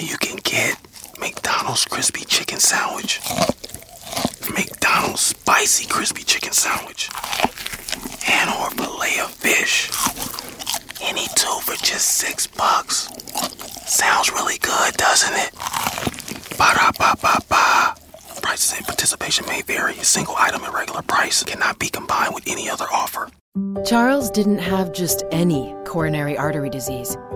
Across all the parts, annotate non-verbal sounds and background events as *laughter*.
You can get McDonald's crispy chicken sandwich, McDonald's spicy crispy chicken sandwich, and or fillet of fish. Any two for just six bucks. Sounds really good, doesn't it? Ba da ba ba ba. Prices and participation may vary. A single item at regular price cannot be combined with any other offer. Charles didn't have just any coronary artery disease.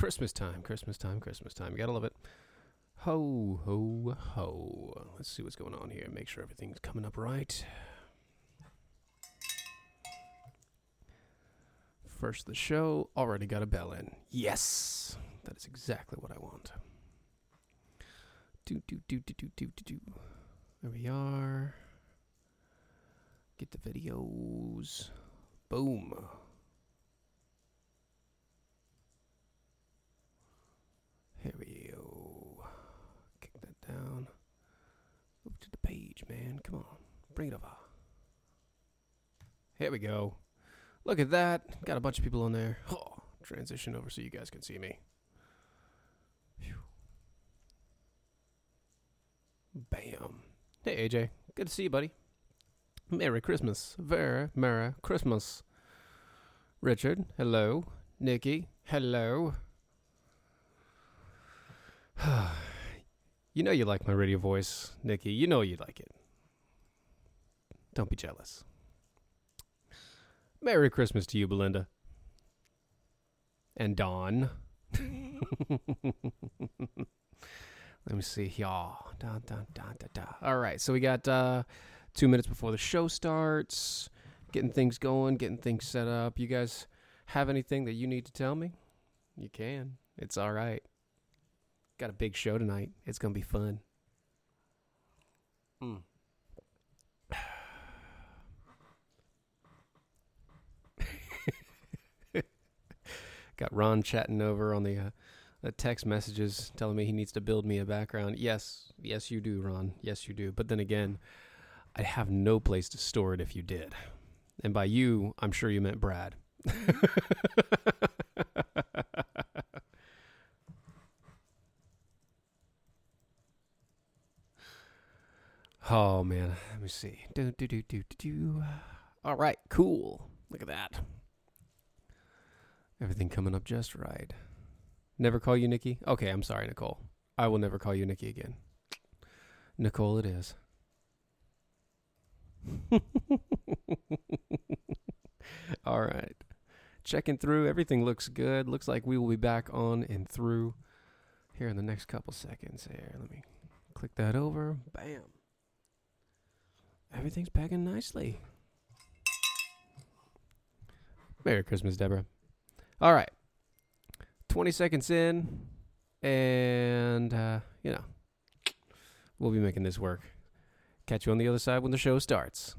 Christmas time, Christmas time, Christmas time. You gotta love it. Ho, ho, ho. Let's see what's going on here. Make sure everything's coming up right. First, the show already got a bell in. Yes, that is exactly what I want. Do, do, do, do, do, do, do, do. There we are. Get the videos. Boom. Here we go. Kick that down. Move to the page, man. Come on. Bring it over. Here we go. Look at that. Got a bunch of people on there. *laughs* Oh, transition over so you guys can see me. Phew. Bam. Hey, AJ. Good to see you, buddy. Merry Christmas. Very Merry Christmas. Richard, hello. Nikki, hello. *sighs* you know you like my radio voice, Nikki. You know you like it. Don't be jealous. Merry Christmas to you, Belinda. And Dawn. *laughs* Let me see. Da, da, da, da, da. All right. So we got uh, two minutes before the show starts, getting things going, getting things set up. You guys have anything that you need to tell me? You can. It's all right. Got a big show tonight. It's going to be fun. Mm. *laughs* Got Ron chatting over on the uh, the text messages telling me he needs to build me a background. Yes, yes, you do, Ron. Yes, you do. But then again, I'd have no place to store it if you did. And by you, I'm sure you meant Brad. *laughs* oh man, let me see. Do do do do do. All right, cool. Look at that. Everything coming up just right. Never call you Nikki? Okay, I'm sorry, Nicole. I will never call you Nikki again. Nicole, it is. *laughs* All right. Checking through. Everything looks good. Looks like we will be back on and through here in the next couple seconds. Here, let me click that over. Bam. Everything's packing nicely. Merry Christmas, Deborah. All right. 20 seconds in, and, uh, you know, we'll be making this work. Catch you on the other side when the show starts.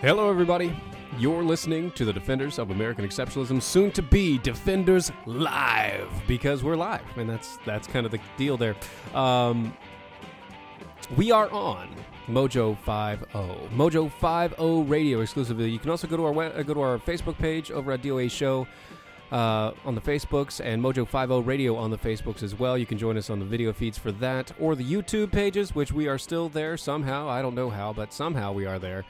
Hello, everybody. You're listening to the Defenders of American Exceptionalism, soon to be Defenders Live, because we're live, and that's that's kind of the deal there. Um, we are on Mojo 50, Mojo 50 Radio exclusively. You can also go to our uh, go to our Facebook page over at DOA Show. Uh, on the Facebooks and Mojo 50 Radio on the Facebooks as well. You can join us on the video feeds for that or the YouTube pages, which we are still there somehow. I don't know how, but somehow we are there.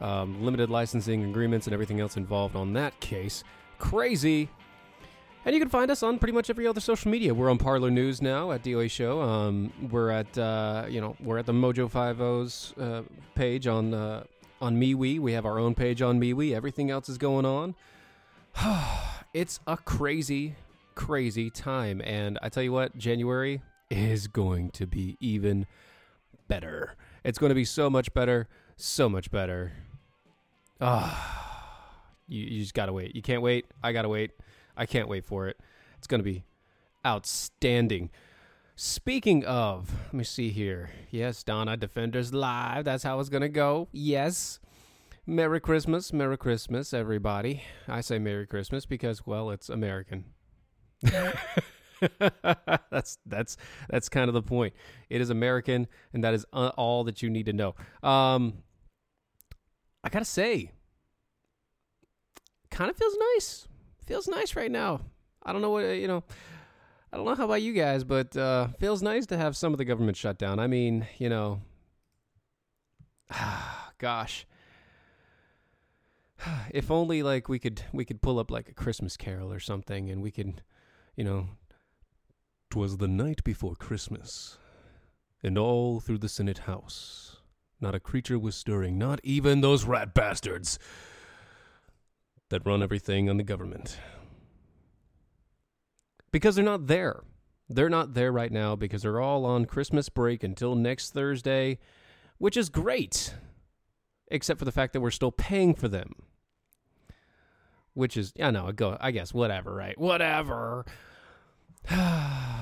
Um, limited licensing agreements, and everything else involved on that case. Crazy. And you can find us on pretty much every other social media. We're on Parler News now at DOA Show. Um, we're at uh, you know we're at the Mojo Five O's uh, page on uh, on MeWe. We have our own page on MeWe. Everything else is going on. *sighs* it's a crazy, crazy time, and I tell you what, January is going to be even better. It's going to be so much better, so much better. Ah, you, you just gotta wait. You can't wait. I gotta wait. I can't wait for it. It's to be outstanding. Speaking of, let me see here. Yes, Donna Defenders Live. That's how it's to go. Yes. Merry Christmas. Merry Christmas, everybody. I say Merry Christmas because, well, it's American. *laughs* that's that's that's kind of the point. It is American, and that is uh, all that you need to know. Um, I gotta say, kind of feels nice feels nice right now. I don't know what you know. I don't know how about you guys, but uh, feels nice to have some of the government shut down. I mean, you know, *sighs* gosh, *sighs* if only like we could we could pull up like a Christmas Carol or something, and we could, you know, twas the night before Christmas, and all through the Senate House, not a creature was stirring, not even those rat bastards that run everything on the government. Because they're not there. They're not there right now because they're all on Christmas break until next Thursday, which is great, except for the fact that we're still paying for them. Which is, I know, go, I guess, whatever, right? Whatever. *sighs*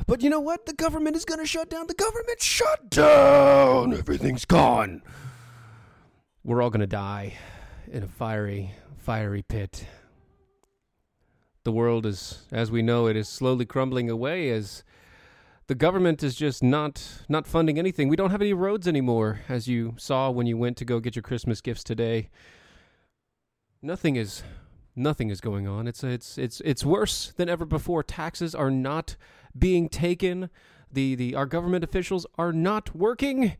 but you know what? The government is going to shut down. The government shut down. Everything's gone. We're all going to die in a fiery fiery pit. The world is, as we know it, is slowly crumbling away as the government is just not not funding anything. We don't have any roads anymore, as you saw when you went to go get your Christmas gifts today. Nothing is nothing is going on. It's it's it's it's worse than ever before. Taxes are not being taken. The the our government officials are not working.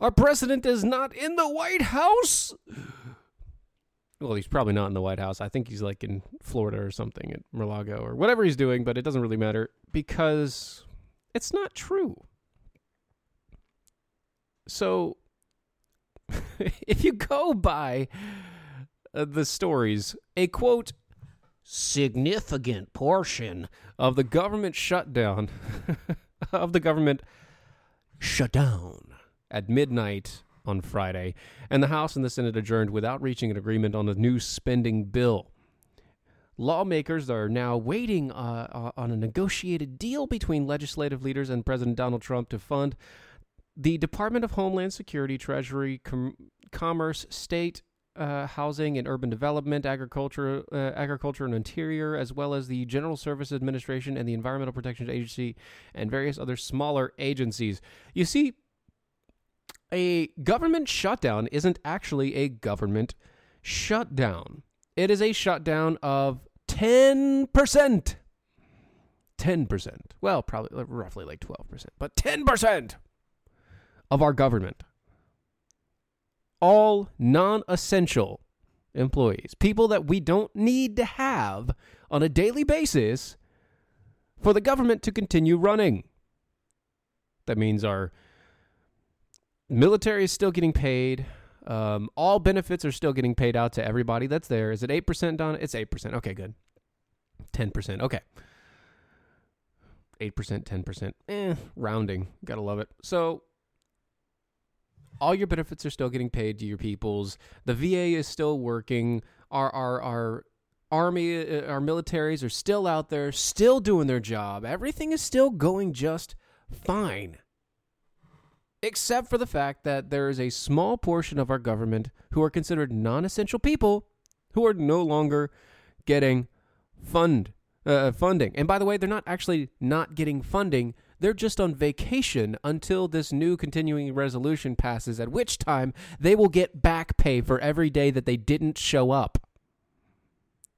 Our president is not in the White House well, he's probably not in the White House. I think he's like in Florida or something at Mar-Lago or whatever he's doing, but it doesn't really matter because it's not true. So *laughs* if you go by uh, the stories, a quote significant portion of the government shutdown *laughs* of the government shutdown at midnight on Friday, and the House and the Senate adjourned without reaching an agreement on a new spending bill. Lawmakers are now waiting uh, uh, on a negotiated deal between legislative leaders and President Donald Trump to fund the Department of Homeland Security, Treasury, Com- Commerce, State, uh, Housing and Urban Development, Agriculture, uh, Agriculture and Interior, as well as the General Services Administration and the Environmental Protection Agency, and various other smaller agencies. You see, a government shutdown isn't actually a government shutdown. It is a shutdown of 10%. 10%. Well, probably roughly like 12%, but 10% of our government. All non essential employees, people that we don't need to have on a daily basis for the government to continue running. That means our military is still getting paid. Um, all benefits are still getting paid out to everybody that's there. Is it 8% Don? It's 8%. Okay, good. 10%. Okay. 8%, 10%. Eh, rounding. Gotta love it. So, all your benefits are still getting paid to your peoples. The VA is still working. Our, our, our army, uh, our militaries are still out there, still doing their job. Everything is still going just fine except for the fact that there is a small portion of our government who are considered non essential people who are no longer getting fund uh, funding. And by the way, they're not actually not getting funding. They're just on vacation until this new continuing resolution passes, at which time they will get back pay for every day that they didn't show up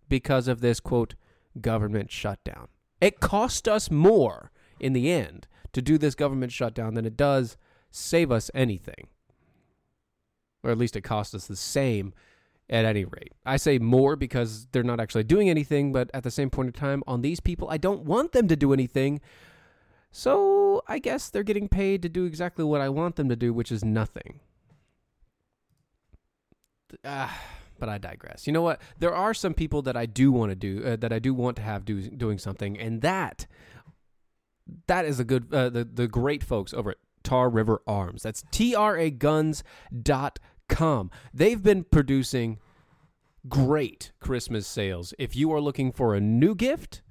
because of this quote government shutdown. It cost us more in the end to do this government shutdown than it does save us anything. or at least it cost us the same at any rate. I say more because they're not actually doing anything, but at the same point in time, on these people, I don't want them to do anything. So I guess they're getting paid to do exactly what I want them to do, which is nothing. Ah, but I digress. You know what? There are some people that I do want to do uh, that I do want to have do, doing something, and that that is a good uh, the the great folks over at Tar River Arms. That's tra traguns.com. They've been producing great Christmas sales. If you are looking for a new gift,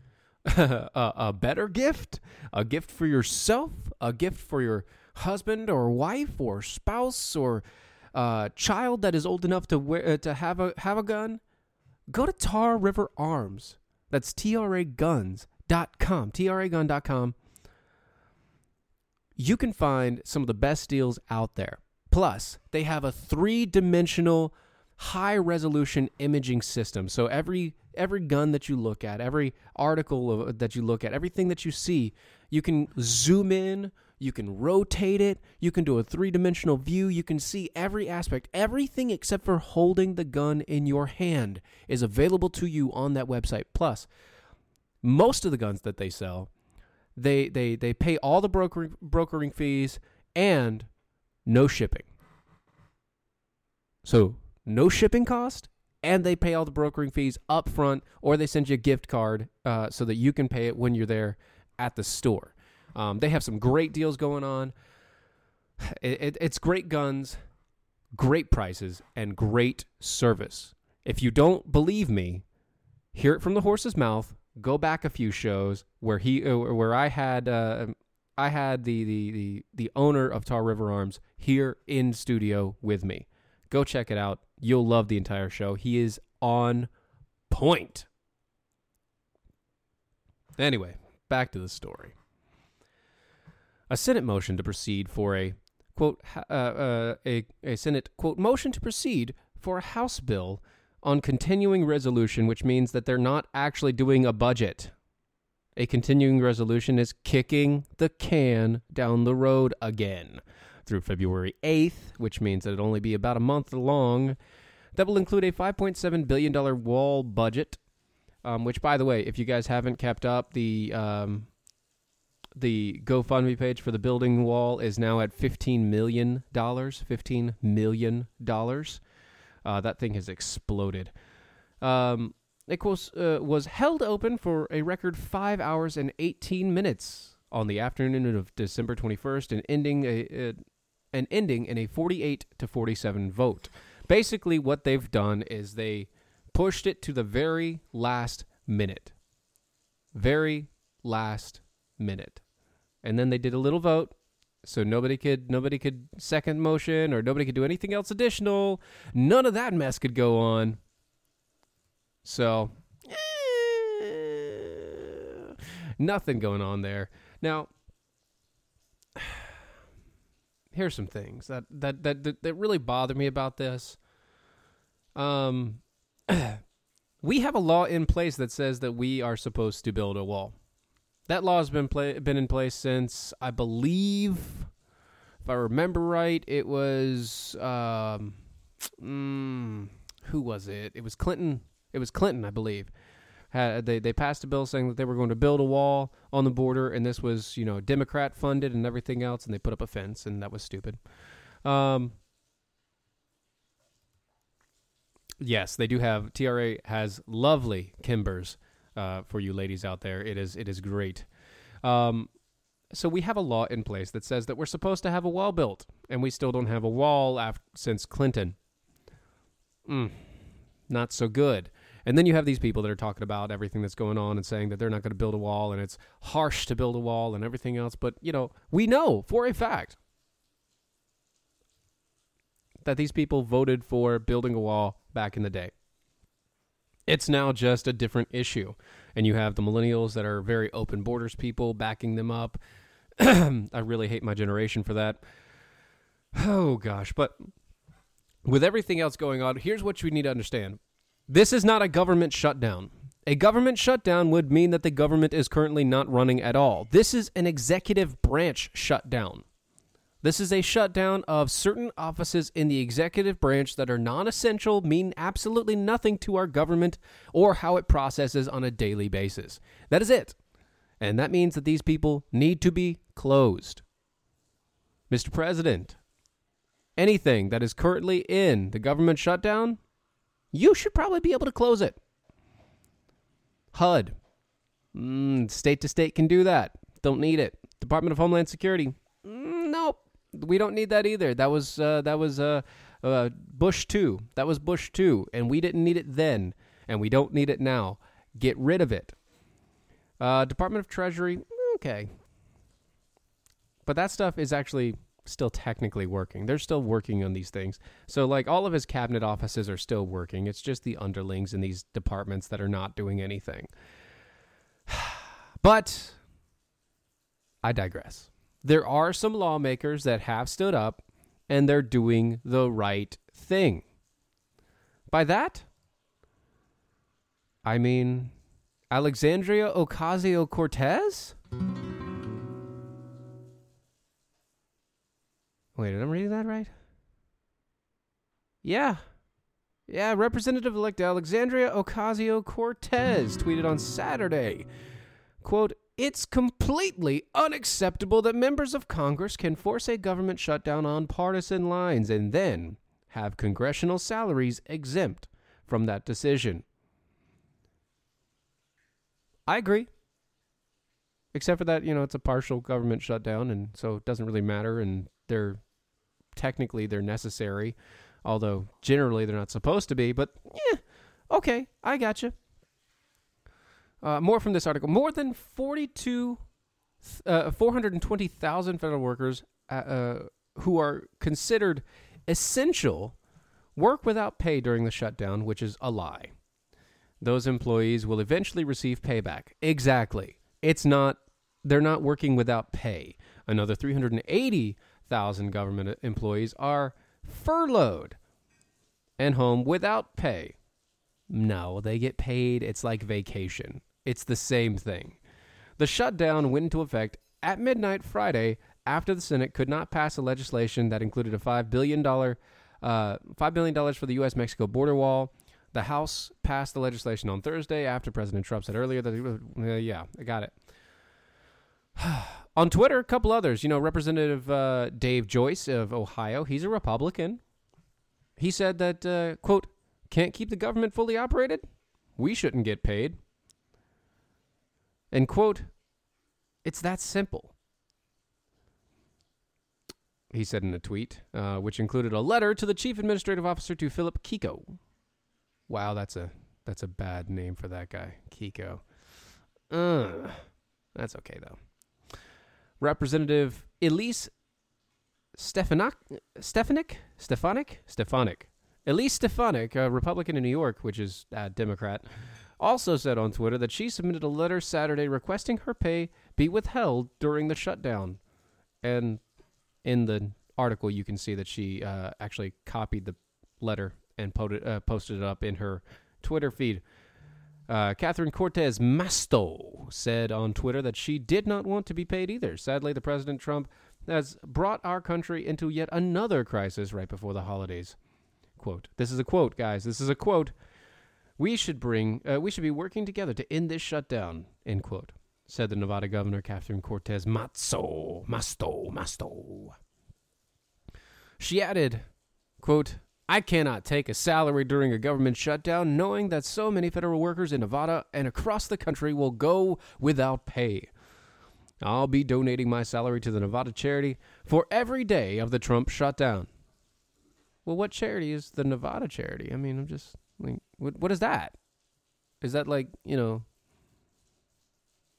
*laughs* a, a better gift, a gift for yourself, a gift for your husband or wife or spouse or uh, child that is old enough to wear, uh, to have a have a gun, go to Tar River Arms. That's traguns.com. tragun.com. You can find some of the best deals out there. Plus, they have a three-dimensional high resolution imaging system. So every every gun that you look at, every article of, that you look at, everything that you see, you can zoom in, you can rotate it, you can do a three dimensional view, you can see every aspect. Everything except for holding the gun in your hand is available to you on that website. Plus, most of the guns that they sell, they they they pay all the brokering brokering fees and no shipping. So no shipping cost, and they pay all the brokering fees up front, or they send you a gift card uh, so that you can pay it when you're there at the store. Um, they have some great deals going on. It, it, it's great guns, great prices, and great service. If you don't believe me, hear it from the horse's mouth. Go back a few shows where he, uh, where I had, uh, I had the, the the the owner of Tar River Arms here in studio with me. Go check it out. You'll love the entire show. He is on point. Anyway, back to the story a Senate motion to proceed for a quote uh, uh, a a Senate quote motion to proceed for a House bill on continuing resolution, which means that they're not actually doing a budget. A continuing resolution is kicking the can down the road again through February 8th, which means that it'll only be about a month long. That will include a $5.7 billion wall budget, um, which, by the way, if you guys haven't kept up, the um, the GoFundMe page for the building wall is now at fifteen million dollars. Fifteen million dollars. Uh, that thing has exploded. Um, it was uh, was held open for a record five hours and eighteen minutes on the afternoon of December twenty first, and ending a, a and ending in a forty eight to forty seven vote. Basically, what they've done is they pushed it to the very last minute. Very last minute. And then they did a little vote so nobody could nobody could second motion or nobody could do anything else additional. None of that mess could go on. So eh, nothing going on there. Now here's some things that that that that, that really bother me about this. Um *clears throat* we have a law in place that says that we are supposed to build a wall. That law has been play, been in place since I believe, if I remember right, it was um, mm, who was it? It was Clinton. It was Clinton, I believe. Had, they they passed a bill saying that they were going to build a wall on the border, and this was you know Democrat funded and everything else, and they put up a fence, and that was stupid. Um, yes, they do have TRA has lovely Kimbers uh, for you ladies out there. It is it is great. Um, so we have a law in place that says that we're supposed to have a wall built, and we still don't have a wall after, since Clinton. Mm, not so good. And then you have these people that are talking about everything that's going on and saying that they're not going to build a wall and it's harsh to build a wall and everything else. But, you know, we know for a fact that these people voted for building a wall back in the day. It's now just a different issue. And you have the millennials that are very open borders people backing them up. *clears throat* I really hate my generation for that. *sighs* Oh, gosh. But with everything else going on, here's what you need to understand this is not a government shutdown. A government shutdown would mean that the government is currently not running at all. This is an executive branch shutdown. This is a shutdown of certain offices in the executive branch that are non essential, mean absolutely nothing to our government or how it processes on a daily basis. That is it. And that means that these people need to be closed. Mr. President, anything that is currently in the government shutdown, you should probably be able to close it. HUD, mm, state to state can do that. Don't need it. Department of Homeland Security, mm, nope we don't need that either. That was uh, that was uh, uh, Bush two. That was Bush two, and we didn't need it then, and we don't need it now. Get rid of it. Uh, Department of Treasury, okay, but that stuff is actually still technically working. They're still working on these things. So like all of his cabinet offices are still working. It's just the underlings in these departments that are not doing anything. *sighs* but I digress there are some lawmakers that have stood up and they're doing the right thing. By that, I mean Alexandria Ocasio Cortez? Wait, am I reading that right? Yeah. Yeah, Representative elect Alexandria Ocasio Cortez tweeted on Saturday. Quote, it's completely unacceptable that members of Congress can force a government shutdown on partisan lines and then have congressional salaries exempt from that decision. I agree. Except for that, you know, it's a partial government shutdown and so it doesn't really matter and they're technically they're necessary, although generally they're not supposed to be, but yeah, okay, I got you. Uh, more from this article. More than 42, uh, 420,000 federal workers uh, uh, who are considered essential work without pay during the shutdown, which is a lie. Those employees will eventually receive payback. Exactly. It's not, they're not working without pay. Another 380,000 government employees are furloughed and home without pay. No, they get paid. It's like vacation. It's the same thing. The shutdown went into effect at midnight Friday after the Senate could not pass a legislation that included a $5 billion, uh, $5 billion for the U.S. Mexico border wall. The House passed the legislation on Thursday after President Trump said earlier that, uh, yeah, I got it. *sighs* on Twitter, a couple others. You know, Representative uh, Dave Joyce of Ohio, he's a Republican. He said that, uh, quote, can't keep the government fully operated? We shouldn't get paid. And quote, it's that simple. He said in a tweet, uh, which included a letter to the chief administrative officer to Philip Kiko. Wow, that's a that's a bad name for that guy, Kiko. Uh, that's okay though. Representative Elise Stefanik, Stefanik, Stefanik, Stefanik, Elise Stefanik, a Republican in New York, which is a Democrat, also said on Twitter that she submitted a letter Saturday requesting her pay be withheld during the shutdown. And in the article, you can see that she uh, actually copied the letter and uh, posted it up in her Twitter feed. Uh, Catherine Cortez Masto said on Twitter that she did not want to be paid either. Sadly, the President Trump has brought our country into yet another crisis right before the holidays. Quote. This is a quote, guys. This is a quote. We should bring, uh, we should be working together to end this shutdown, end quote, said the Nevada governor, Catherine Cortez Matzo, Masto, Masto. She added, quote, I cannot take a salary during a government shutdown knowing that so many federal workers in Nevada and across the country will go without pay. I'll be donating my salary to the Nevada charity for every day of the Trump shutdown. Well, what charity is the Nevada charity? I mean, I'm just like, what what is that? Is that like you know?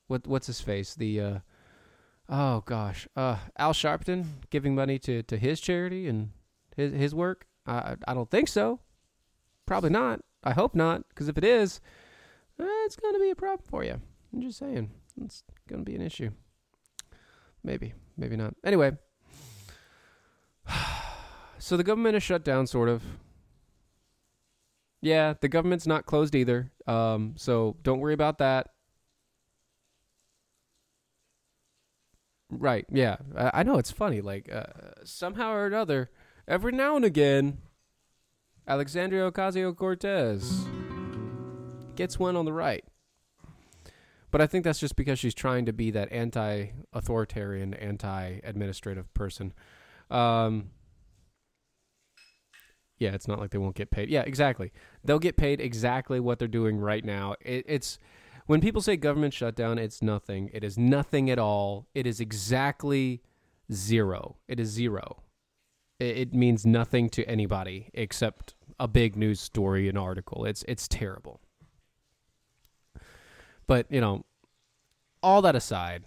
What what's his face? The uh, oh gosh, uh, Al Sharpton giving money to to his charity and his his work. I I don't think so. Probably not. I hope not, because if it is, eh, it's going to be a problem for you. I'm just saying, it's going to be an issue. Maybe, maybe not. Anyway, *sighs* so the government is shut down, sort of. Yeah, the government's not closed either. Um, so don't worry about that. Right. Yeah. I, I know it's funny. Like uh, somehow or another, every now and again, Alexandria Ocasio Cortez gets one on the right. But I think that's just because she's trying to be that anti-authoritarian, anti-administrative person. Um, yeah, it's not like they won't get paid. Yeah, exactly. They'll get paid exactly what they're doing right now. It, it's when people say government shutdown, it's nothing. It is nothing at all. It is exactly zero. It is zero. It, means nothing to anybody except a big news story, an article. It's it's terrible. But, you know, all that aside,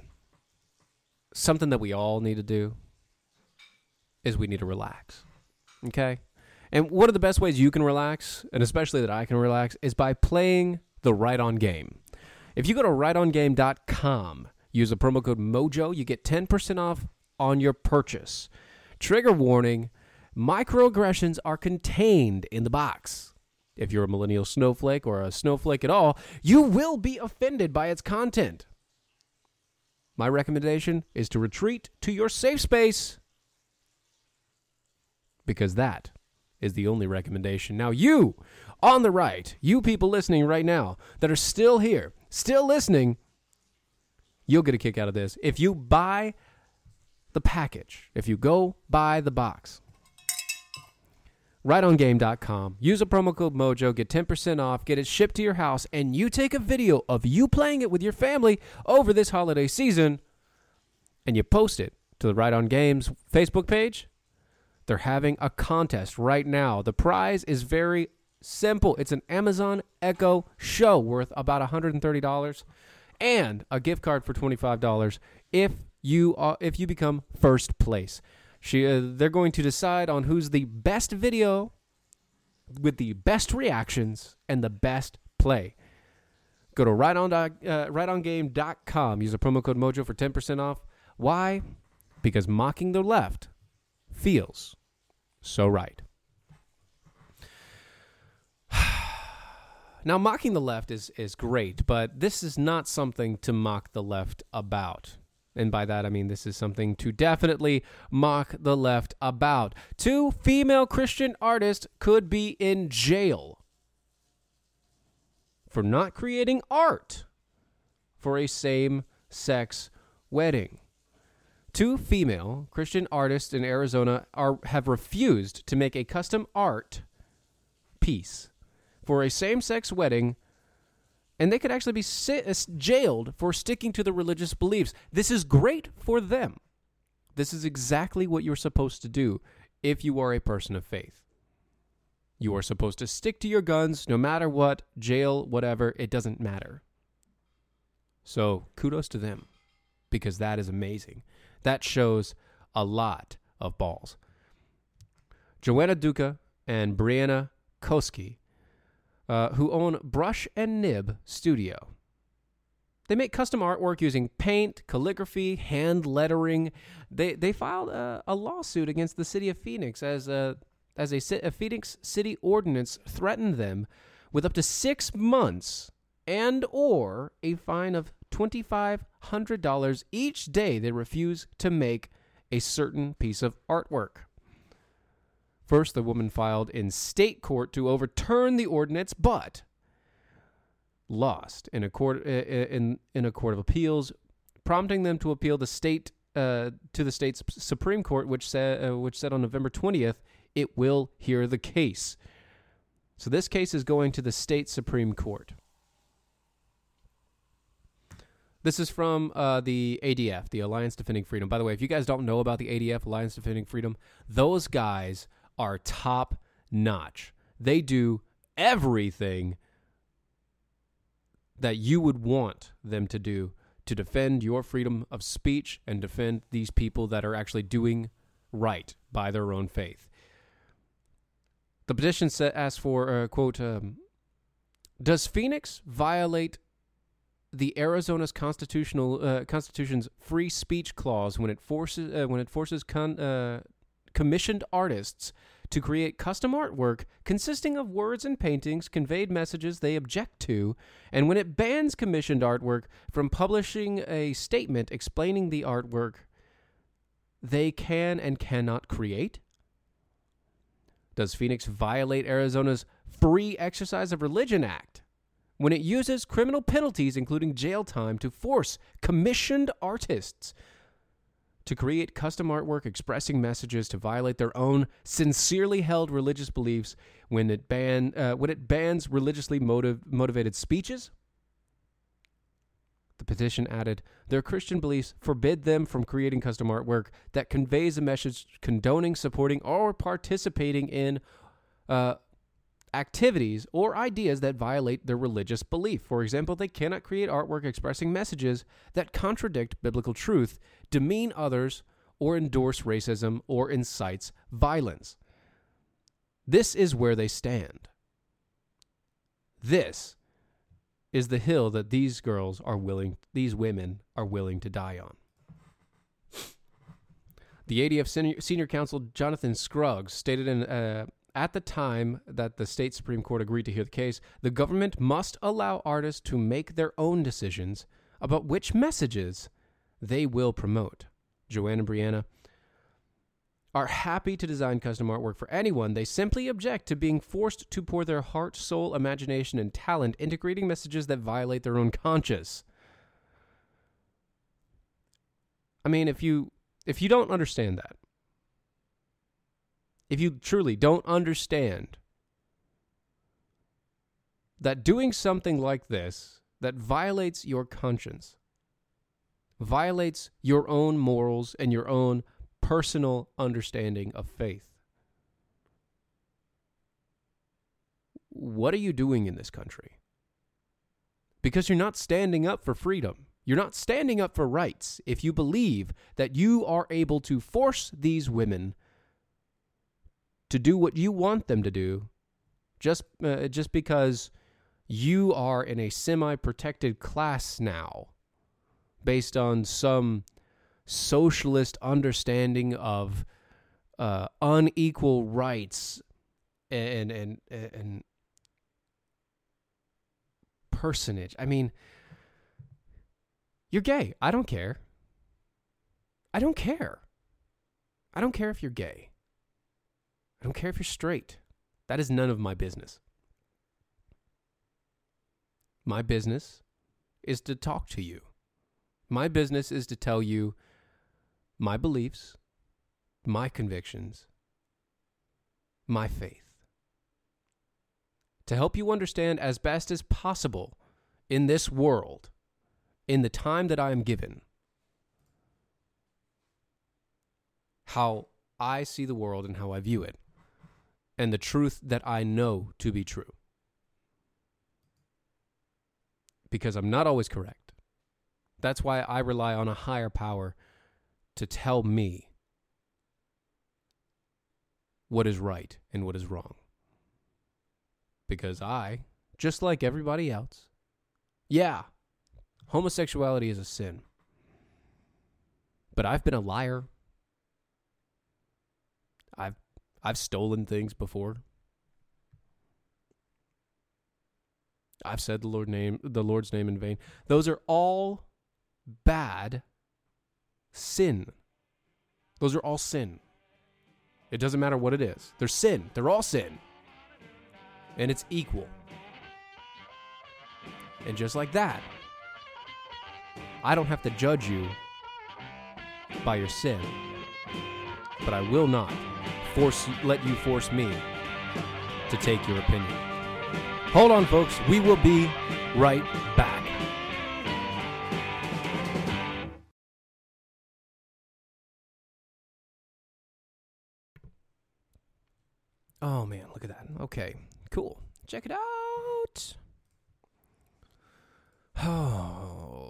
something that we all need to do is we need to relax. Okay? And one of the best ways you can relax, and especially that I can relax, is by playing the Right On game. If you go to rightongame.com, use the promo code MOJO, you get 10% off on your purchase. Trigger warning microaggressions are contained in the box. If you're a millennial snowflake or a snowflake at all, you will be offended by its content. My recommendation is to retreat to your safe space because that is the only recommendation. Now, you on the right, you people listening right now that are still here, still listening, you'll get a kick out of this. If you buy the package, if you go buy the box, Right on rightongame.com. Use a promo code MOJO, get 10% off, get it shipped to your house, and you take a video of you playing it with your family over this holiday season and you post it to the Right On Games Facebook page. They're having a contest right now. The prize is very simple. It's an Amazon Echo show worth about $130 and a gift card for $25 if you are, if you become first place. She, uh, they're going to decide on who's the best video with the best reactions and the best play. Go to righton, uh, rightongame.com. Use the promo code MOJO for 10% off. Why? Because mocking the left feels so right. *sighs* now, mocking the left is, is great, but this is not something to mock the left about. And by that, I mean this is something to definitely mock the left about. Two female Christian artists could be in jail for not creating art for a same sex wedding. Two female Christian artists in Arizona are, have refused to make a custom art piece for a same sex wedding and they could actually be uh, jailed for sticking to the religious beliefs. This is great for them. This is exactly what you're supposed to do if you are a person of faith. You are supposed to stick to your guns no matter what, jail, whatever, it doesn't matter. So kudos to them because that is amazing. That shows a lot of balls. Joanna Duka and Breanna Koski uh, who own Brush and Nib Studio. They make custom artwork using paint, calligraphy, hand lettering. They they filed a, a lawsuit against the city of Phoenix as a as a, a Phoenix city ordinance threatened them with up to six months and or a fine of twenty five hundred dollars each day they refuse to make a certain piece of artwork. First, the woman filed in state court to overturn the ordinance, but lost in a court in in a court of appeals, prompting them to appeal the state uh, to the state's supreme court, which said uh, which said on November twentieth it will hear the case. So this case is going to the state supreme court. This is from uh, the ADF, the Alliance Defending Freedom. By the way, if you guys don't know about the ADF, Alliance Defending Freedom, those guys are top notch. They do everything that you would want them to do to defend your freedom of speech and defend these people that are actually doing right by their own faith. The petition asks for, uh, quote, um, does Phoenix violate the Arizona's constitutional uh, constitution's free speech clause when it forces uh, when it forces con, uh, commissioned artists to create custom artwork consisting of words and paintings conveyed messages they object to, and when it bans commissioned artwork from publishing a statement explaining the artwork they can and cannot create? Does Phoenix violate Arizona's Free Exercise of Religion Act when it uses criminal penalties, including jail time, to force commissioned artists to create custom artwork expressing messages to violate their own sincerely held religious beliefs when it ban uh, when it bans religiously motive, motivated speeches? The petition added, their Christian beliefs forbid them from creating custom artwork that conveys a message condoning, supporting, or participating in uh, activities or ideas that violate their religious belief. For example, they cannot create artwork expressing messages that contradict biblical truth, demean others, or endorse racism or incites violence. This is where they stand. This is the hill that these girls are willing, these women are willing to die on. The ADF senior, senior counsel Jonathan Scruggs stated in uh, at the time that the state supreme court agreed to hear the case, the government must allow artists to make their own decisions about which messages they will promote. Joanne and Breanna are happy to design custom artwork for anyone. They simply object to being forced to pour their heart, soul, imagination, and talent into creating messages that violate their own conscience. I mean, if you if you don't understand that, if you truly don't understand that doing something like this that violates your conscience, violates your own morals and your own personal understanding of faith. What are you doing in this country? Because you're not standing up for freedom. You're not standing up for rights if you believe that you are able to force these women to do what you want them to do just uh, just because you are in a semi-protected class now based on some socialist understanding of uh, unequal rights and and and personage. I mean, you're gay. I don't care. I don't care. I don't care if you're gay. I don't care if you're straight. That is none of my business. My business is to talk to you. My business is to tell you my beliefs, my convictions, my faith. To help you understand as best as possible in this world, in the time that I am given, how I see the world and how I view it, and the truth that I know to be true. Because I'm not always correct. That's why I rely on a higher power to tell me what is right and what is wrong. Because I, just like everybody else, yeah, homosexuality is a sin. But I've been a liar. I've I've stolen things before. I've said the Lord name the Lord's name in vain. Those are all bad sin. Those are all sin. It doesn't matter what it is. They're sin. They're all sin. And it's equal. And just like that, I don't have to judge you by your sin. But I will not force let you force me to take your opinion. Hold on folks, we will be right back. Oh man, look at that. Okay, cool. Check it out. *sighs* Oh.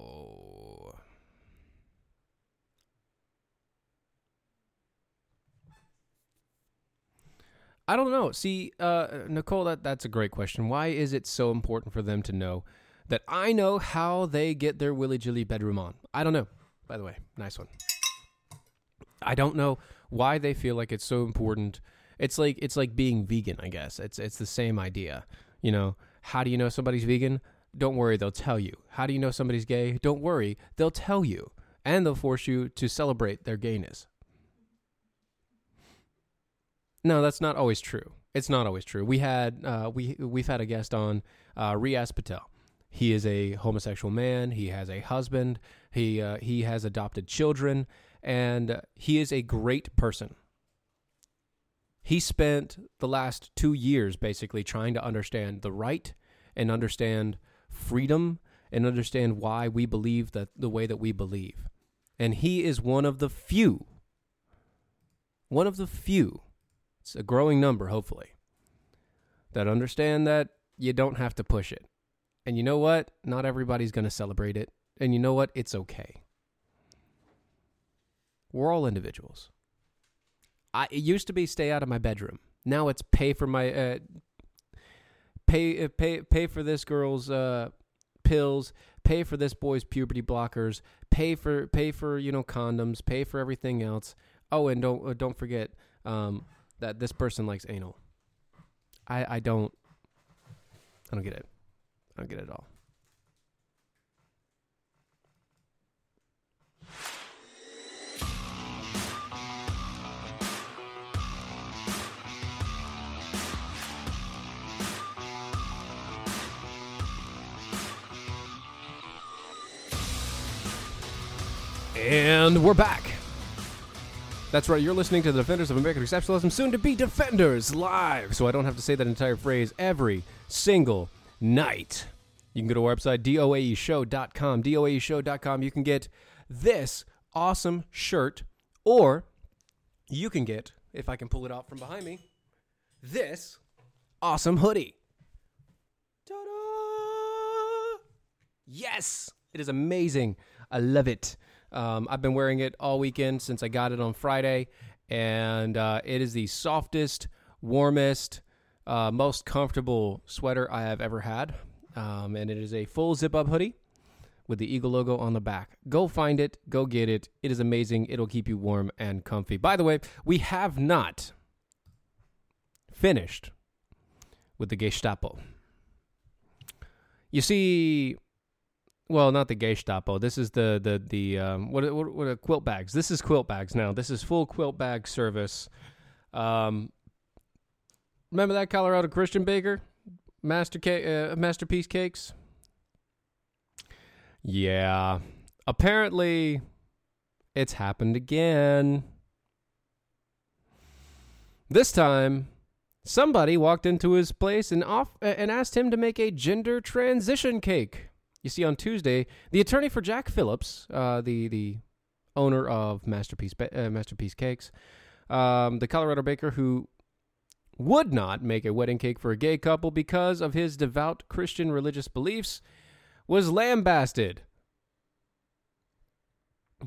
I don't know. See, uh, Nicole, that, that's a great question. Why is it so important for them to know that I know how they get their Willy Jilly bedroom on? I don't know. By the way, nice one. I don't know why they feel like it's so important it's like it's like being vegan, I guess. It's it's the same idea. You know, how do you know somebody's vegan? Don't worry, they'll tell you. How do you know somebody's gay? Don't worry, they'll tell you. And they'll force you to celebrate their gayness. No, that's not always true. It's not always true. We had uh, we we've had a guest on uh, Riaz Patel. He is a homosexual man. He has a husband. He uh, he has adopted children, and he is a great person. He spent the last two years basically trying to understand the right and understand freedom and understand why we believe that the way that we believe. And he is one of the few, one of the few, it's a growing number, hopefully, that understand that you don't have to push it. And you know what? Not everybody's going to celebrate it. And you know what? It's okay. We're all individuals. I, it used to be stay out of my bedroom. Now it's pay for my uh, pay uh, pay pay for this girl's uh, pills, pay for this boy's puberty blockers, pay for pay for you know condoms, pay for everything else. Oh, and don't uh, don't forget um, that this person likes anal. I I don't I don't get it. I don't get it at all. And we're back. That's right, you're listening to the Defenders of American Exceptionalism, soon to be Defenders live. So I don't have to say that entire phrase every single night. You can go to our website, doaeshow.com. doaeshow.com. You can get this awesome shirt, or you can get, if I can pull it out from behind me, this awesome hoodie. Ta-da! Yes, it is amazing. I love it. Um, I've been wearing it all weekend since I got it on Friday, and uh, it is the softest, warmest, uh, most comfortable sweater I have ever had. Um, and it is a full zip up hoodie with the Eagle logo on the back. Go find it, go get it. It is amazing. It'll keep you warm and comfy. By the way, we have not finished with the Gestapo. You see, well, not the Gestapo. This is the the the um, what what what are quilt bags? This is quilt bags now. This is full quilt bag service. Um, remember that Colorado Christian baker, master uh, masterpiece cakes. Yeah, apparently, it's happened again. This time, somebody walked into his place and off and asked him to make a gender transition cake. You see, on Tuesday, the attorney for Jack Phillips, uh, the the owner of Masterpiece uh, Masterpiece Cakes, um, the Colorado baker who would not make a wedding cake for a gay couple because of his devout Christian religious beliefs, was lambasted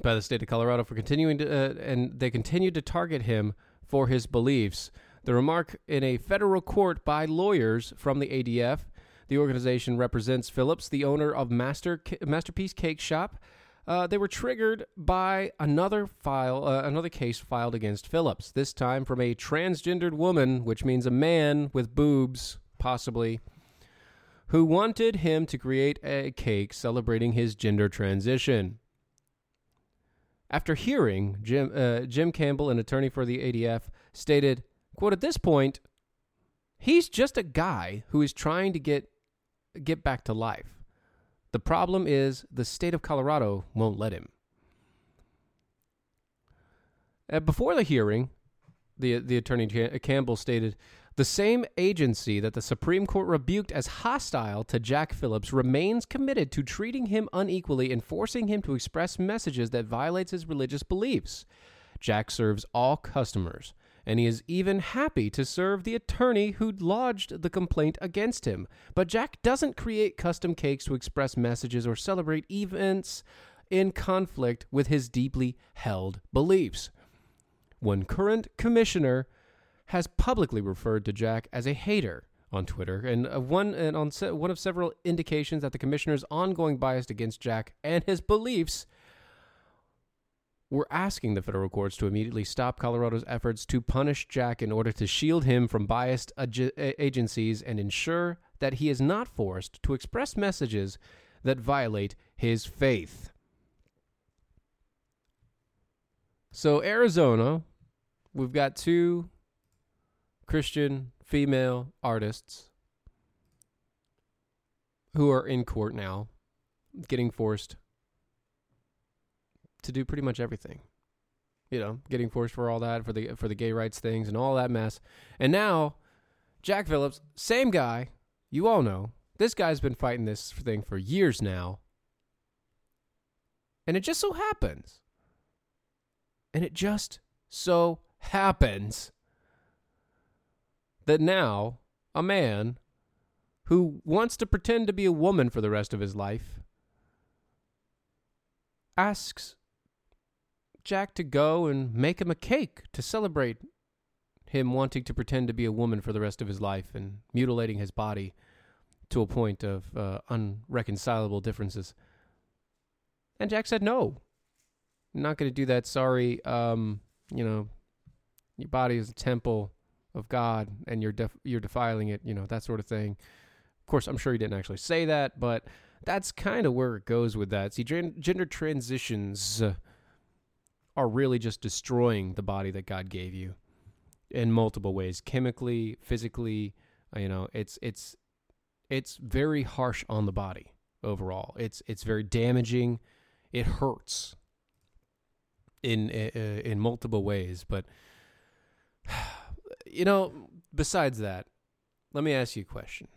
by the state of Colorado for continuing to, uh, and they continued to target him for his beliefs. The remark in a federal court by lawyers from the ADF the organization represents Phillips, the owner of Master Masterpiece Cake Shop. Uh, they were triggered by another file, uh, another case filed against Phillips. This time from a transgendered woman, which means a man with boobs, possibly, who wanted him to create a cake celebrating his gender transition. After hearing, Jim uh, Jim Campbell, an attorney for the ADF, stated, "quote At this point, he's just a guy who is trying to get get back to life. The problem is the state of Colorado won't let him. Uh, before the hearing, the the attorney Campbell stated the same agency that the Supreme Court rebuked as hostile to Jack Phillips remains committed to treating him unequally and forcing him to express messages that violates his religious beliefs. Jack serves all customers and he is even happy to serve the attorney who lodged the complaint against him. But Jack doesn't create custom cakes to express messages or celebrate events in conflict with his deeply held beliefs. One current commissioner has publicly referred to Jack as a hater on Twitter, and one and on se- one of several indications that the commissioner's ongoing bias against Jack and his beliefs we're asking the federal courts to immediately stop Colorado's efforts to punish Jack in order to shield him from biased ag- agencies and ensure that he is not forced to express messages that violate his faith. So, Arizona, we've got two Christian female artists who are in court now, getting forced to do pretty much everything. You know, getting forced for all that for the for the gay rights things and all that mess. And now, Jack Phillips, same guy, you all know, this guy's been fighting this thing for years now. And it just so happens. And it just so happens that now a man who wants to pretend to be a woman for the rest of his life asks Jack to go and make him a cake to celebrate him wanting to pretend to be a woman for the rest of his life and mutilating his body to a point of uh, unreconcilable differences. And Jack said, No, I'm not going to do that. Sorry. Um, you know, your body is a temple of God and you're def- you're defiling it, you know, that sort of thing. Of course, I'm sure he didn't actually say that, but that's kind of where it goes with that. See, gender transitions are really just destroying the body that God gave you in multiple ways, chemically, physically. Uh, you know, it's it's it's very harsh on the body overall. It's it's very damaging. It hurts in uh, in multiple ways, but *sighs* you know, besides that, let me ask you a question.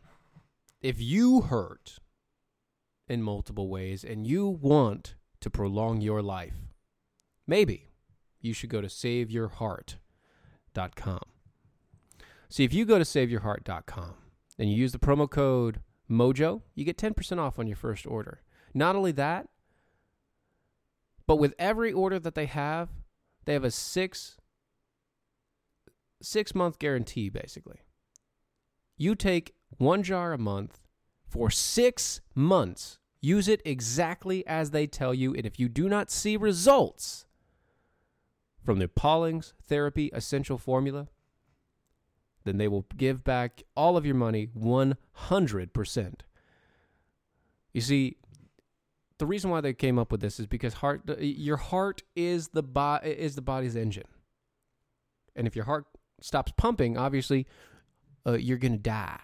If you hurt in multiple ways and you want to prolong your life, maybe you should go to saveyourheart.com. See, if you go to saveyourheart.com and you use the promo code MOJO, you get 10% off on your first order. Not only that, but with every order that they have, they have a six six month guarantee basically. You take one jar a month for six months. Use it exactly as they tell you, and if you do not see results from the Paulings Therapy Essential Formula, then they will give back all of your money 100%. You see, the reason why they came up with this is because heart your heart is the bo- is the body's engine. And if your heart stops pumping, obviously, uh, you're going to die.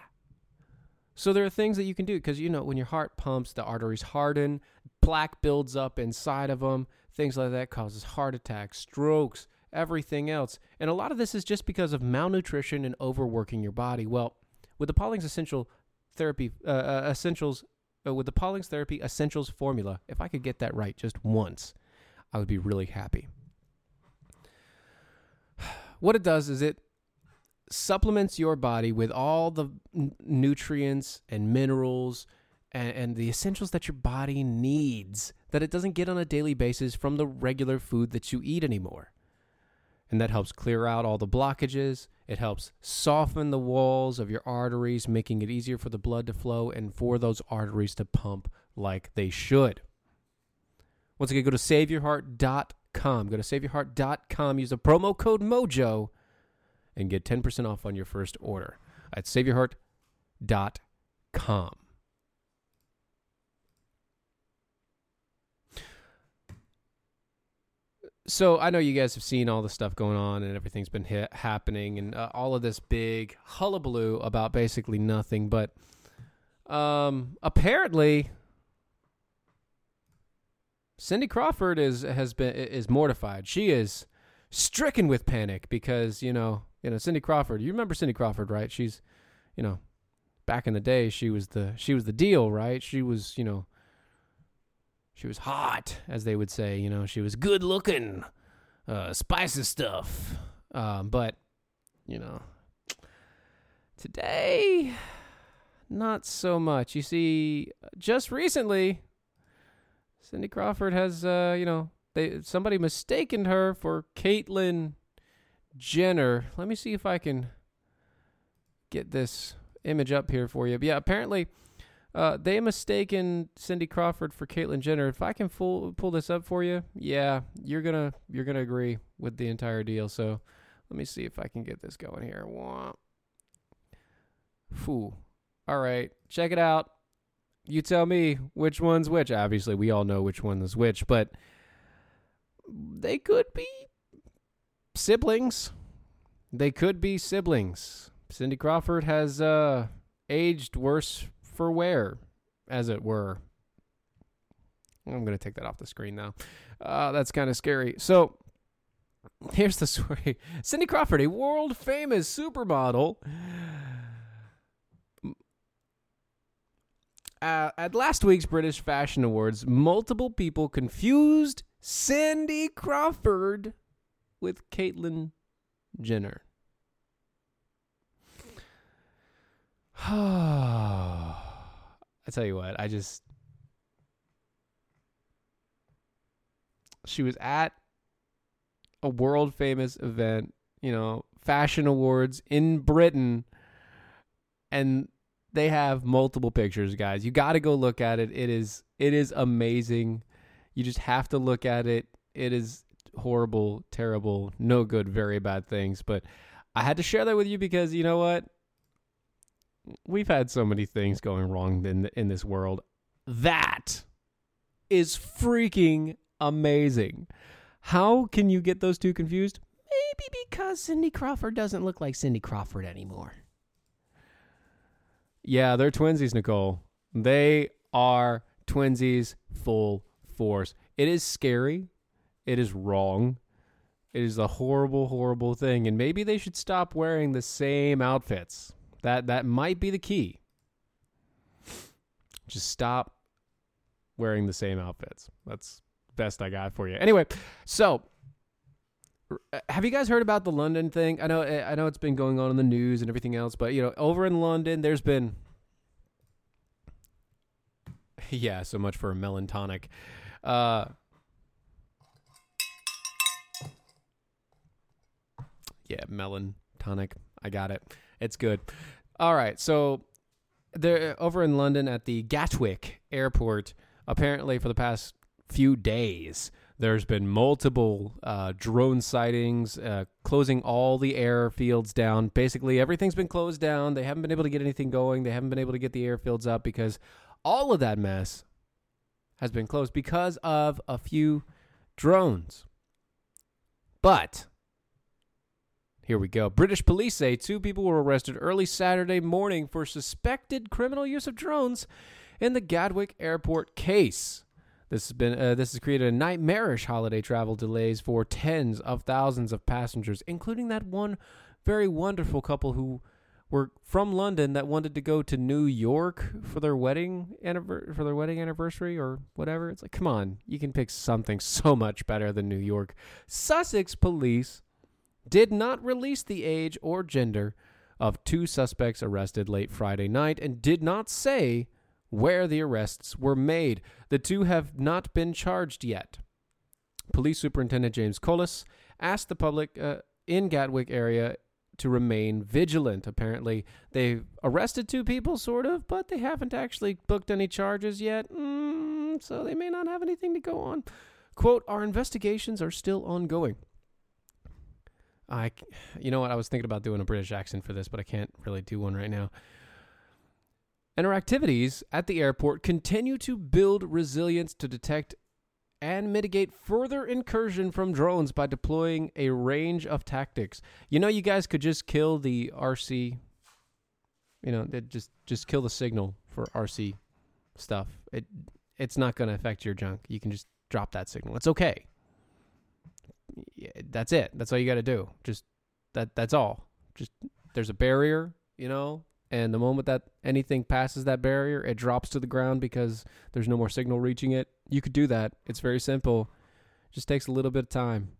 So there are things that you can do because you know when your heart pumps, the arteries harden, plaque builds up inside of them, things like that causes heart attacks, strokes, everything else. And a lot of this is just because of malnutrition and overworking your body. Well, with the Paulings Essential Therapy uh, uh, Essentials, uh, with the Paulings Therapy Essentials formula, if I could get that right just once, I would be really happy. *sighs* What it does is it supplements your body with all the n- nutrients and minerals and, and, the essentials that your body needs that it doesn't get on a daily basis from the regular food that you eat anymore. And that helps clear out all the blockages. It helps soften the walls of your arteries, making it easier for the blood to flow and for those arteries to pump like they should. Once again, go to saveyourheart.com. Go to saveyourheart.com. Use the promo code MOJO and get 10% off on your first order at saveyourheart.com. So I know you guys have seen all the stuff going on and everything's been happening and uh, all of this big hullabaloo about basically nothing, but um, apparently Cindy Crawford is has been is mortified. She is stricken with panic because you know you know Cindy Crawford. You remember Cindy Crawford, right? She's, you know, back in the day, she was the she was the deal, right? She was, you know, she was hot, as they would say. You know, she was good looking, uh, spicy stuff. Um, but you know, today, not so much. You see, just recently, Cindy Crawford has, uh, you know, they somebody mistaken her for Caitlyn Jenner. Let me see if I can get this image up here for you. But yeah, apparently uh, they mistaken Cindy Crawford for Caitlyn Jenner. If I can pull pull this up for you, yeah, you're gonna you're gonna agree with the entire deal. So let me see if I can get this going here. Wah. Foo. All right, check it out. You tell me which one's which. Obviously, we all know which one is which, but they could be siblings. They could be siblings. Cindy Crawford has uh, aged worse for wear, as it were. I'm going to take that off the screen now. Uh, that's kind of scary. So, here's the *laughs* story Cindy Crawford, a world famous supermodel. Uh, at last week's British Fashion Awards, multiple people confused Cindy Crawford with Caitlyn Jenner. *sighs* *sighs* I tell you what, I just she was at a world famous event, you know, fashion awards in Britain and they have multiple pictures, guys. You got to go look at it. It is it is amazing. You just have to look at it. It is horrible, terrible, no good, very bad things, but I had to share that with you because you know what? We've had so many things going wrong in in this world. That is freaking amazing. How can you get those two confused? Maybe because Cindy Crawford doesn't look like Cindy Crawford anymore. Yeah, they're twinsies, Nicole. They are twinsies full force. It is scary. It is wrong. It is a horrible, horrible thing. And maybe they should stop wearing the same outfits. That that might be the key. Just stop wearing the same outfits. That's best I got for you. Anyway, so have you guys heard about the London thing? I know I know it's been going on in the news and everything else, but you know, over in London there's been *laughs* yeah, so much for a melon tonic. Uh Yeah, melon tonic. I got it. It's good. All right. So they're over in London at the Gatwick airport. Apparently, for the past few days, there's been multiple uh, drone sightings, uh, closing all the airfields down. Basically, everything's been closed down. They haven't been able to get anything going. They haven't been able to get the airfields up because all of that mess has been closed because of a few drones. But here we go. British police say two people were arrested early Saturday morning for suspected criminal use of drones in the Gatwick airport case. This has been uh, this has created a nightmarish holiday travel delays for tens of thousands of passengers, including that one very wonderful couple who were from London that wanted to go to New York for their wedding for their wedding anniversary or whatever. It's like, come on, you can pick something *laughs* so much better than New York. Sussex police did not release the age or gender of two suspects arrested late Friday night and did not say where the arrests were made. The two have not been charged yet. Police Superintendent James Collis asked the public uh, in Gatwick area to remain vigilant. Apparently, they've arrested two people, sort of, but they haven't actually booked any charges yet, mm, so they may not have anything to go on. Quote, our investigations are still ongoing. I, you know what? I was thinking about doing a British accent for this, but I can't really do one right now. And our activities at the airport continue to build resilience to detect and mitigate further incursion from drones by deploying a range of tactics. You know, you guys could just kill the RC. You know, just just kill the signal for RC stuff. It it's not going to affect your junk. You can just drop that signal. It's okay that's it. That's all you got to do. Just that. That's all. Just there's a barrier, you know, and the moment that anything passes that barrier, it drops to the ground because there's no more signal reaching it. You could do that. It's very simple. Just takes a little bit of time.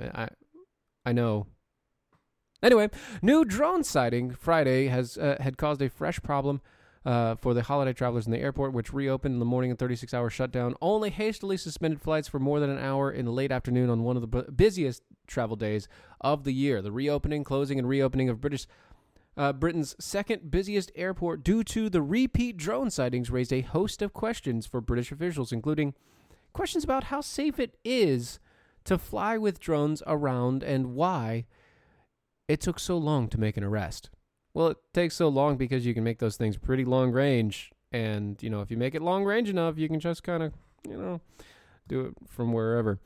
I I know. Anyway, new drone sighting Friday has uh, had caused a fresh problem uh, for the holiday travelers in the airport, which reopened in the morning and 36 hour shutdown, only hastily suspended flights for more than an hour in the late afternoon on one of the busiest travel days of the year. The reopening, closing, and reopening of British. Uh, Britain's second busiest airport, due to the repeat drone sightings, raised a host of questions for British officials, including questions about how safe it is to fly with drones around and why it took so long to make an arrest. Well, it takes so long because you can make those things pretty long range. And, you know, if you make it long range enough, you can just kind of, you know, do it from wherever.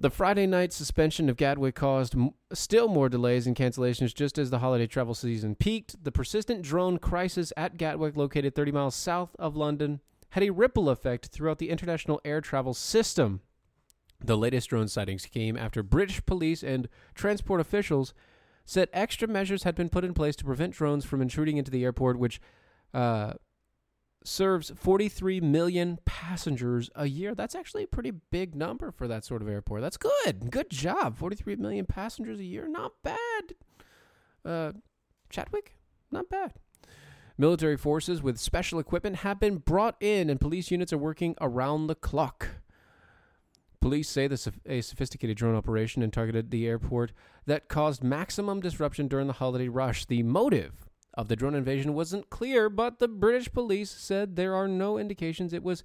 The Friday night suspension of Gatwick caused m- still more delays and cancellations just as the holiday travel season peaked. The persistent drone crisis at Gatwick, located 30 miles south of London, had a ripple effect throughout the international air travel system. The latest drone sightings came after British police and transport officials said extra measures had been put in place to prevent drones from intruding into the airport, which uh, serves 43 million passengers a year. That's actually a pretty big number for that sort of airport. That's good. Good job. 43 million passengers a year. Not bad. Uh, Chadwick? Not bad. Military forces with special equipment have been brought in, and police units are working around the clock. Police say the, a sophisticated drone operation and targeted the airport that caused maximum disruption during the holiday rush. The motive of the drone invasion wasn't clear, but the British police said there are no indications it was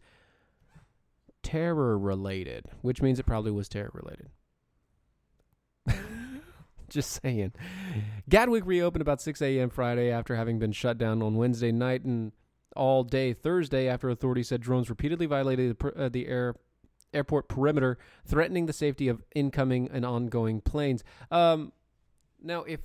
terror related, which means it probably was terror related. *laughs* Just saying. Gatwick reopened about 6 a.m. Friday after having been shut down on Wednesday night and all day Thursday after authorities said drones repeatedly violated the, uh, the air airport perimeter, threatening the safety of incoming and ongoing planes. Um, now, if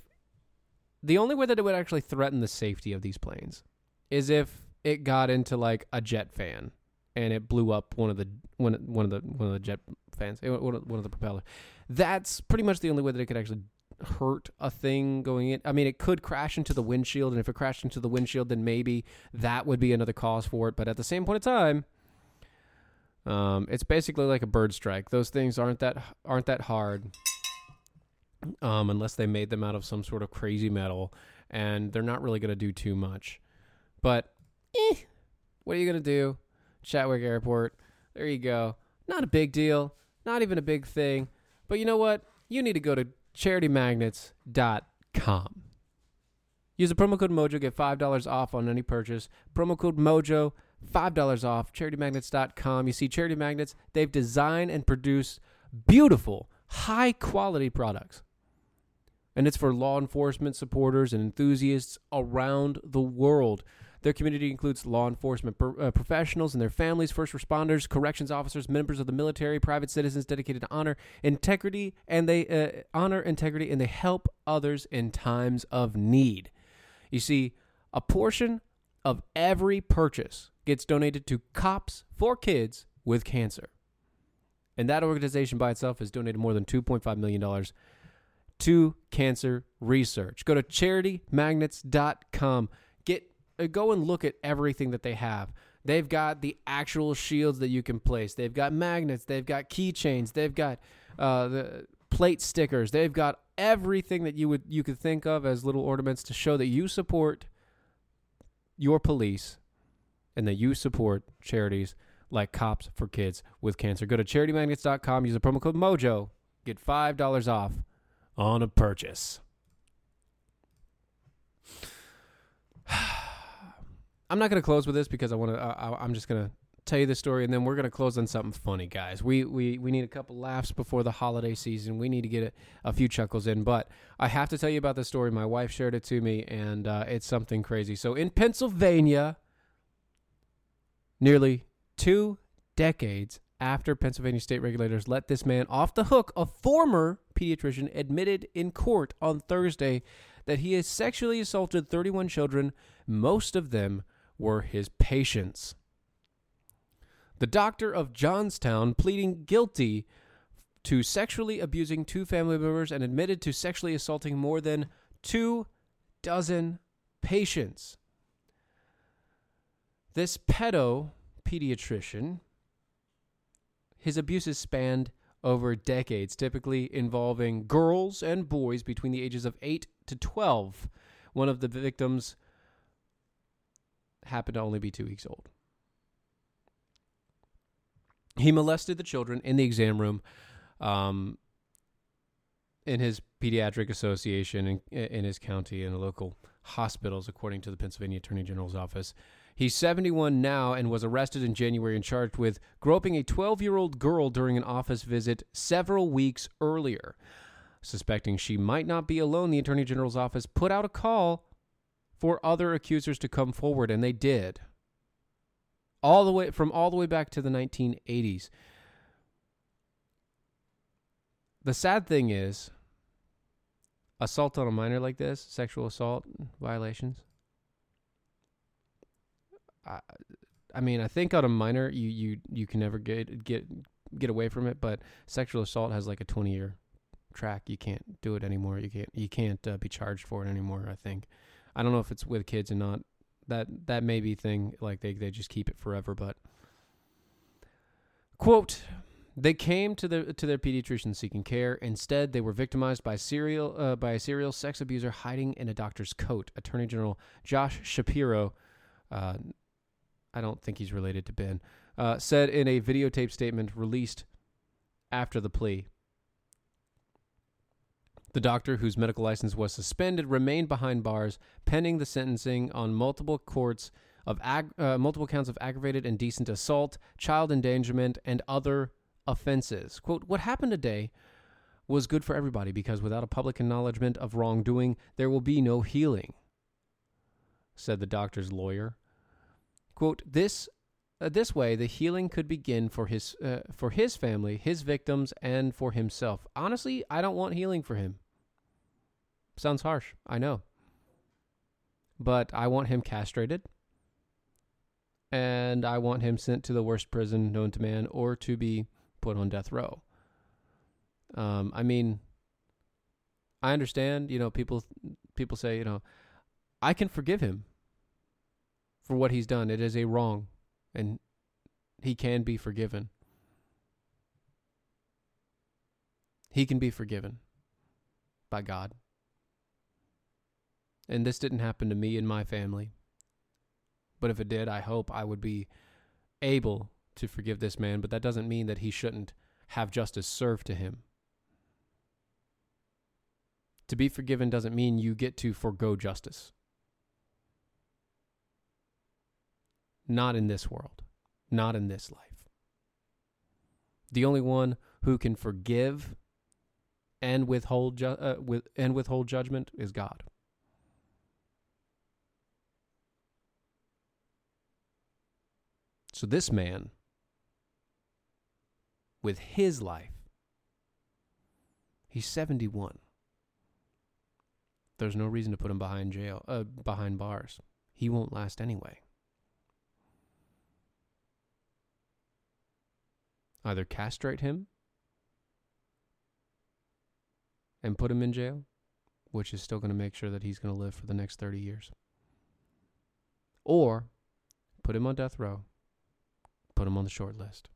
the only way that it would actually threaten the safety of these planes is if it got into like a jet fan and it blew up one of the one one of the one of the jet fans, eh, one of, one of the propellers. That's pretty much the only way that it could actually hurt a thing going in. I mean, it could crash into the windshield, and if it crashed into the windshield, then maybe that would be another cause for it. But at the same point in time, um, it's basically like a bird strike. Those things aren't that aren't that hard, um, unless they made them out of some sort of crazy metal, and they're not really going to do too much. But eh, what are you going to do? Chatwick Airport. There you go. Not a big deal. Not even a big thing. But you know what? You need to go to charitymagnets.com. Use the promo code Mojo, get $5 off on any purchase. Promo code Mojo $5 off, charitymagnets.com. You see, Charity Magnets, they've designed and produced beautiful, high quality products. And it's for law enforcement supporters and enthusiasts around the world. Their community includes law enforcement pro- uh, professionals and their families, first responders, corrections officers, members of the military, private citizens dedicated to honor, integrity, and they uh, honor integrity and they help others in times of need. You see, a portion of every purchase gets donated to Cops for Kids with Cancer. And that organization by itself has donated more than $2.5 million to cancer research. Go to charitymagnets.com. Get uh, go and look at everything that they have. They've got the actual shields that you can place. They've got magnets. They've got keychains. They've got uh, the plate stickers. They've got everything that you would you could think of as little ornaments to show that you support your police and that you support charities like Cops for Kids with Cancer. Go to charitymagnets.com, use the promo code MOJO, get $5 off on a purchase. *sighs* I'm not going to close with this because I want to. I'm just going to tell you the story, and then we're going to close on something funny, guys. We we we need a couple laughs before the holiday season. We need to get a, a few chuckles in, but I have to tell you about the story. My wife shared it to me, and uh, it's something crazy. So in Pennsylvania, nearly two decades after Pennsylvania state regulators let this man off the hook, a former pediatrician admitted in court on Thursday that he has sexually assaulted 31 children. Most of them were his patients. The doctor of Johnstown pleading guilty to sexually abusing two family members and admitted to sexually assaulting more than two dozen patients. This pedo pediatrician, his abuses spanned over decades, typically involving girls and boys between the ages of 8 to 12. One of the victims happened to only be two weeks old. He molested the children in the exam room um, in his pediatric association in, in his county and local hospitals, according to the Pennsylvania Attorney General's office. He's 71 now and was arrested in January and charged with groping a 12 year old girl during an office visit several weeks earlier. Suspecting she might not be alone, the Attorney General's office put out a call for other accusers to come forward, and they did all the way from all the way back to the 1980s. the sad thing is, assault on a minor like this, sexual assault violations. I, I mean, I think on a minor, you you you can never get get get away from it, but sexual assault has like a twenty year track. You can't do it anymore. You can't you can't uh, be charged for it anymore. I think. I don't know if it's with kids or not. That that may be thing like they they just keep it forever. But quote. They came to their to their pediatrician seeking care. Instead, they were victimized by serial uh, by a serial sex abuser hiding in a doctor's coat. Attorney General Josh Shapiro, uh, I don't think he's related to Ben, uh, said in a videotape statement released after the plea. The doctor, whose medical license was suspended, remained behind bars pending the sentencing on multiple courts of ag- uh, multiple counts of aggravated indecent assault, child endangerment, and other offenses. Quote, What happened today was good for everybody because without a public acknowledgement of wrongdoing, there will be no healing, said the doctor's lawyer. Quote, This uh, this way, the healing could begin for his uh, for his family, his victims, and for himself. Honestly, I don't want healing for him. Sounds harsh, I know, but I want him castrated, and I want him sent to the worst prison known to man, or to be put on death row. Um, I mean, I understand. You know, people people say, you know, I can forgive him for what he's done. It is a wrong, and he can be forgiven. He can be forgiven by God. And this didn't happen to me and my family. But if it did, I hope I would be able to forgive this man, but that doesn't mean that he shouldn't have justice served to him. To be forgiven doesn't mean you get to forego justice. Not in this world, not in this life. The only one who can forgive and withhold ju- uh, with and withhold judgment is God. So this man with his life. He's 71. There's no reason to put him behind jail, uh, behind bars. He won't last anyway. Either castrate him and put him in jail, which is still going to make sure that he's going to live for the next 30 years. Or put him on death row, put him on the short list.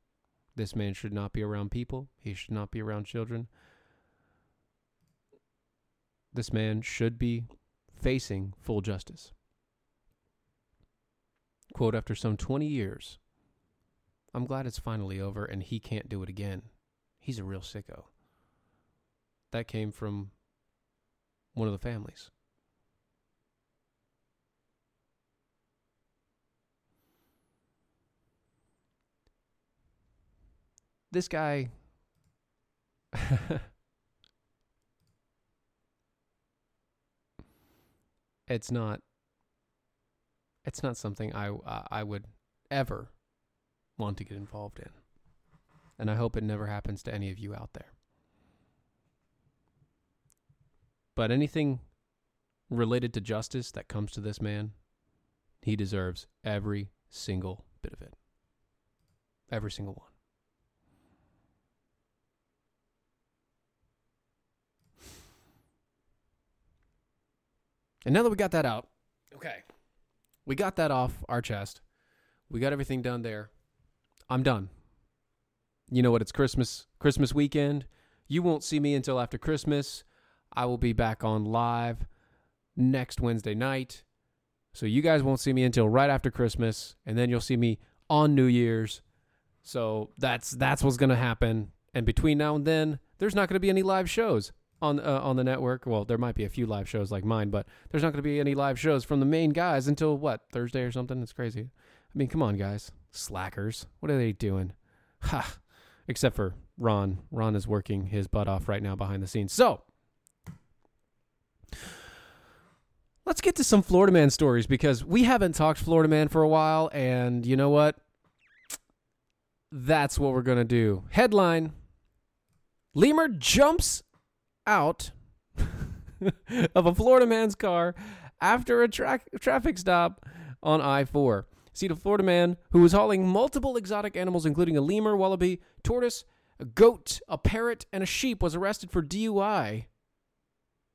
This man should not be around people. He should not be around children. This man should be facing full justice. Quote After some 20 years, I'm glad it's finally over and he can't do it again. He's a real sicko. That came from one of the families. this guy *laughs* it's not it's not something I I would ever want to get involved in. And I hope it never happens to any of you out there. But anything related to justice that comes to this man, he deserves every single bit of it. Every single one. And now that we got that out, okay, we got that off our chest. We got everything done there. I'm done. You know what? It's Christmas, Christmas weekend. You won't see me until after Christmas. I will be back on live next Wednesday night. So you guys won't see me until right after Christmas, and then you'll see me on New Year's. So that's that's what's gonna happen. And between now and then, there's not gonna be any live shows on uh, on the network. Well, there might be a few live shows like mine, but there's not going to be any live shows from the main guys until what Thursday or something. It's crazy. I mean, come on, guys, slackers. What are they doing? *laughs* Ha! Except for Ron. Ron is working his butt off right now behind the scenes. So. Let's get to some Florida Man stories because we haven't talked Florida Man for a while, and you know what? That's what we're going to do. Headline Lemur jumps out *laughs* of a Florida man's car after a tra- traffic stop on I 4. See, the Florida man who was hauling multiple exotic animals, including a lemur, wallaby, tortoise, a goat, a parrot, and a sheep, was arrested for DUI.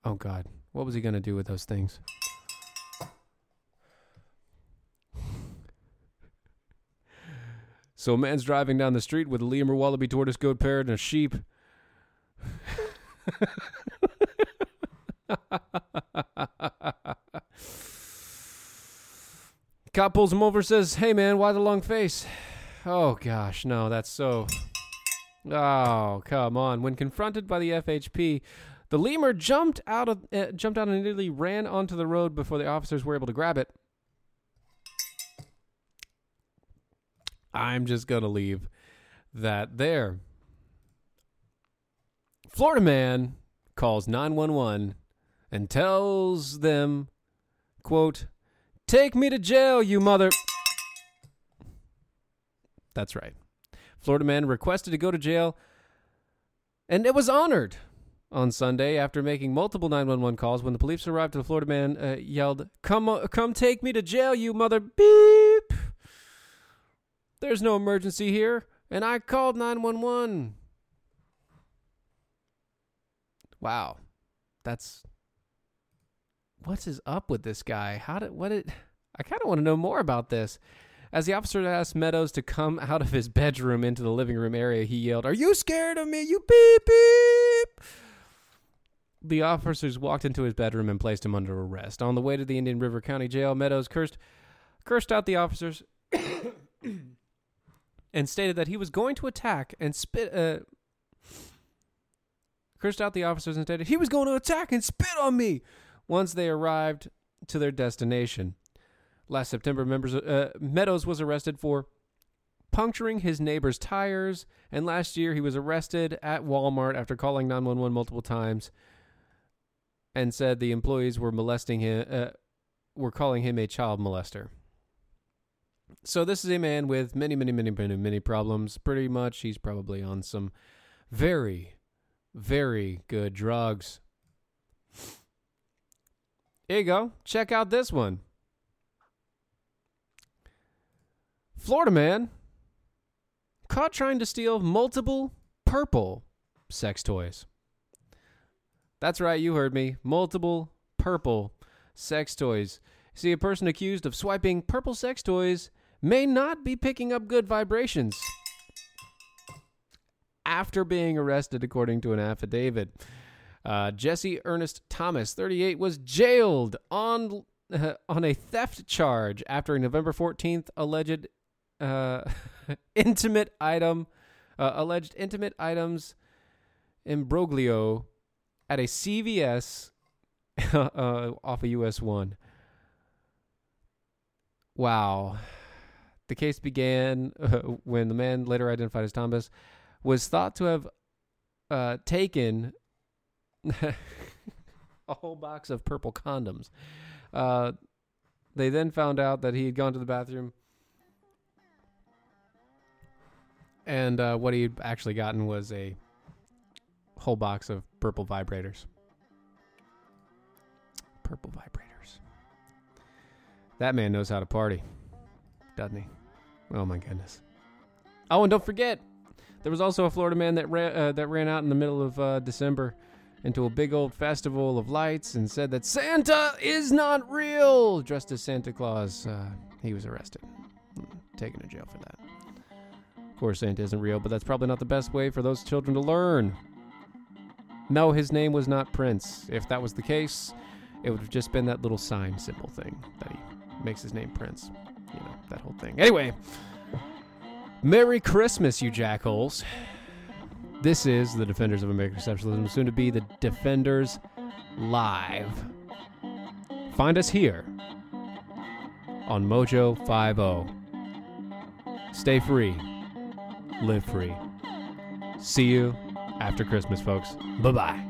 Oh, God. What was he going to do with those things? So a man's driving down the street with a lemur, wallaby, tortoise, goat, parrot, and a sheep. *laughs* Cop pulls him over, says, "Hey man, why the long face?" Oh gosh, no, that's so. Oh come on! When confronted by the FHP, the lemur jumped out of uh, jumped out and nearly ran onto the road before the officers were able to grab it. I'm just gonna leave that there. Florida man calls 911 and tells them, quote, Take me to jail, you mother. That's right. Florida man requested to go to jail, and it was honored on Sunday after making multiple 911 calls. When the police arrived, the Florida man uh, yelled, "Come, uh, come, take me to jail, you mother beep! There's no emergency here, and I called 911." Wow, that's what's his up with this guy? How did what it? I kind of want to know more about this. As the officer asked Meadows to come out of his bedroom into the living room area, he yelled, "Are you scared of me? You beep beep!" The officers walked into his bedroom and placed him under arrest. On the way to the Indian River County Jail, Meadows cursed cursed out the officers *coughs* and stated that he was going to attack and spit. Uh, cursed out the officers and stated he was going to attack and spit on me once they arrived to their destination. Last September, members uh, Meadows was arrested for puncturing his neighbor's tires, and last year he was arrested at Walmart after calling 911 multiple times and said the employees were molesting him, uh, were calling him a child molester. So this is a man with many, many, many, many, many problems. Pretty much, he's probably on some very, very good drugs. Here you go. Check out this one. Florida man caught trying to steal multiple purple sex toys. That's right, you heard me. Multiple purple sex toys. See, a person accused of swiping purple sex toys may not be picking up good vibrations after being arrested, according to an affidavit. Uh, Jesse Ernest Thomas, 38, was jailed on uh, *laughs* on a theft charge after a November 14th alleged uh, *laughs* intimate item, uh, alleged intimate items imbroglio at a CVS *laughs* uh, off of US 1. Wow. The case began when the man, later identified as Thomas, was thought to have uh, taken *laughs* a whole box of purple condoms. Uh, they then found out that he had gone to the bathroom and uh, what he'd actually gotten was a whole box of purple vibrators. Purple vibrators. That man knows how to party, doesn't he? Oh my goodness. Oh, and don't forget, there was also a Florida man that ran uh, that ran out in the middle of uh, December into a big old festival of lights and said that Santa is not real, dressed as Santa Claus. Uh, he was arrested, taken to jail for that. Of course, Santa isn't real, but that's probably not the best way for those children to learn. No, his name was not Prince. If that was the case, it would have just been that little sign symbol thing that he makes his name Prince. You know, that whole thing. Anyway, Merry Christmas, you jackholes. This is the Defenders of American Exceptionalism, soon to be the Defenders Live. Find us here on Mojo 50. Stay free, live free. See you after Christmas, folks. Bye bye.